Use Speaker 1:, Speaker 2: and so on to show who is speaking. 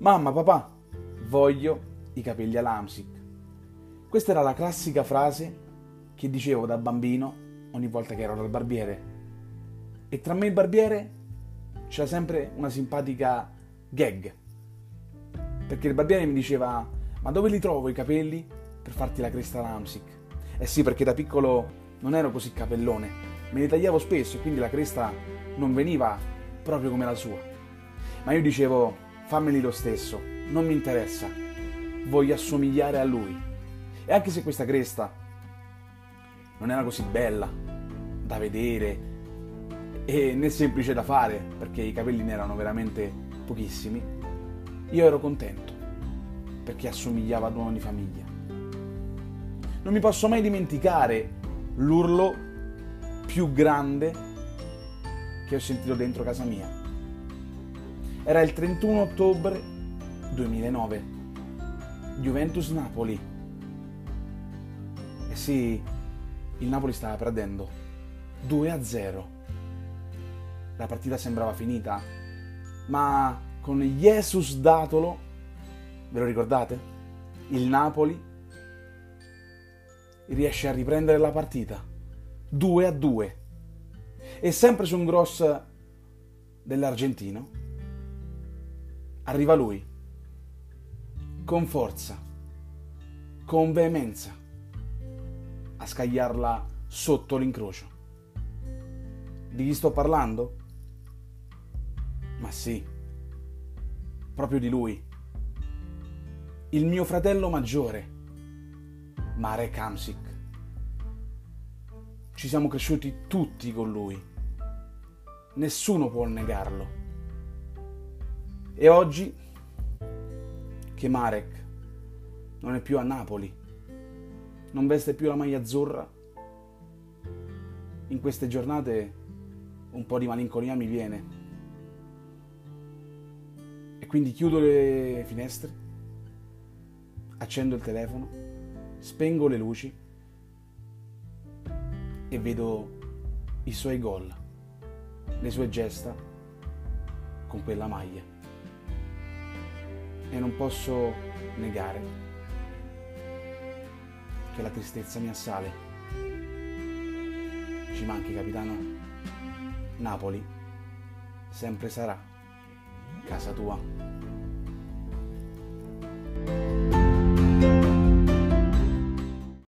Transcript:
Speaker 1: Mamma, papà, voglio i capelli all'Amsic. Questa era la classica frase che dicevo da bambino ogni volta che ero dal barbiere. E tra me e il barbiere c'era sempre una simpatica gag. Perché il barbiere mi diceva: Ma dove li trovo i capelli per farti la cresta all'Amsic? Eh sì, perché da piccolo non ero così capellone, me li tagliavo spesso e quindi la cresta non veniva proprio come la sua. Ma io dicevo: Fammeli lo stesso, non mi interessa, voglio assomigliare a lui. E anche se questa cresta non era così bella da vedere e né semplice da fare perché i capelli ne erano veramente pochissimi, io ero contento perché assomigliava ad un uomo di famiglia. Non mi posso mai dimenticare l'urlo più grande che ho sentito dentro casa mia. Era il 31 ottobre 2009, Juventus-Napoli. E sì, il Napoli stava perdendo 2 a 0. La partita sembrava finita, ma con Jesus Datolo, ve lo ricordate? Il Napoli riesce a riprendere la partita 2 a 2. E sempre su un gross dell'argentino arriva lui con forza, con veemenza a scagliarla sotto l'incrocio. Di chi sto parlando? Ma sì, proprio di lui. Il mio fratello maggiore, Marek Hamsik. Ci siamo cresciuti tutti con lui. Nessuno può negarlo. E oggi che Marek non è più a Napoli, non veste più la maglia azzurra, in queste giornate un po' di malinconia mi viene. E quindi chiudo le finestre, accendo il telefono, spengo le luci e vedo i suoi gol, le sue gesta con quella maglia. E non posso negare che la tristezza mi assale. Ci manchi, capitano. Napoli sempre sarà casa tua.